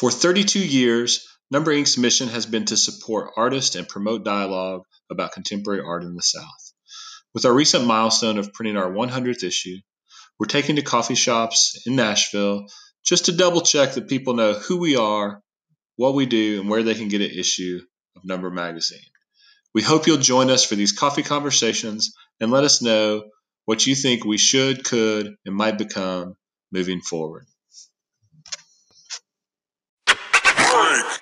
For 32 years, Number Inc.'s mission has been to support artists and promote dialogue about contemporary art in the South. With our recent milestone of printing our 100th issue, we're taking to coffee shops in Nashville just to double check that people know who we are, what we do, and where they can get an issue of Number Magazine. We hope you'll join us for these coffee conversations and let us know what you think we should, could, and might become moving forward. break.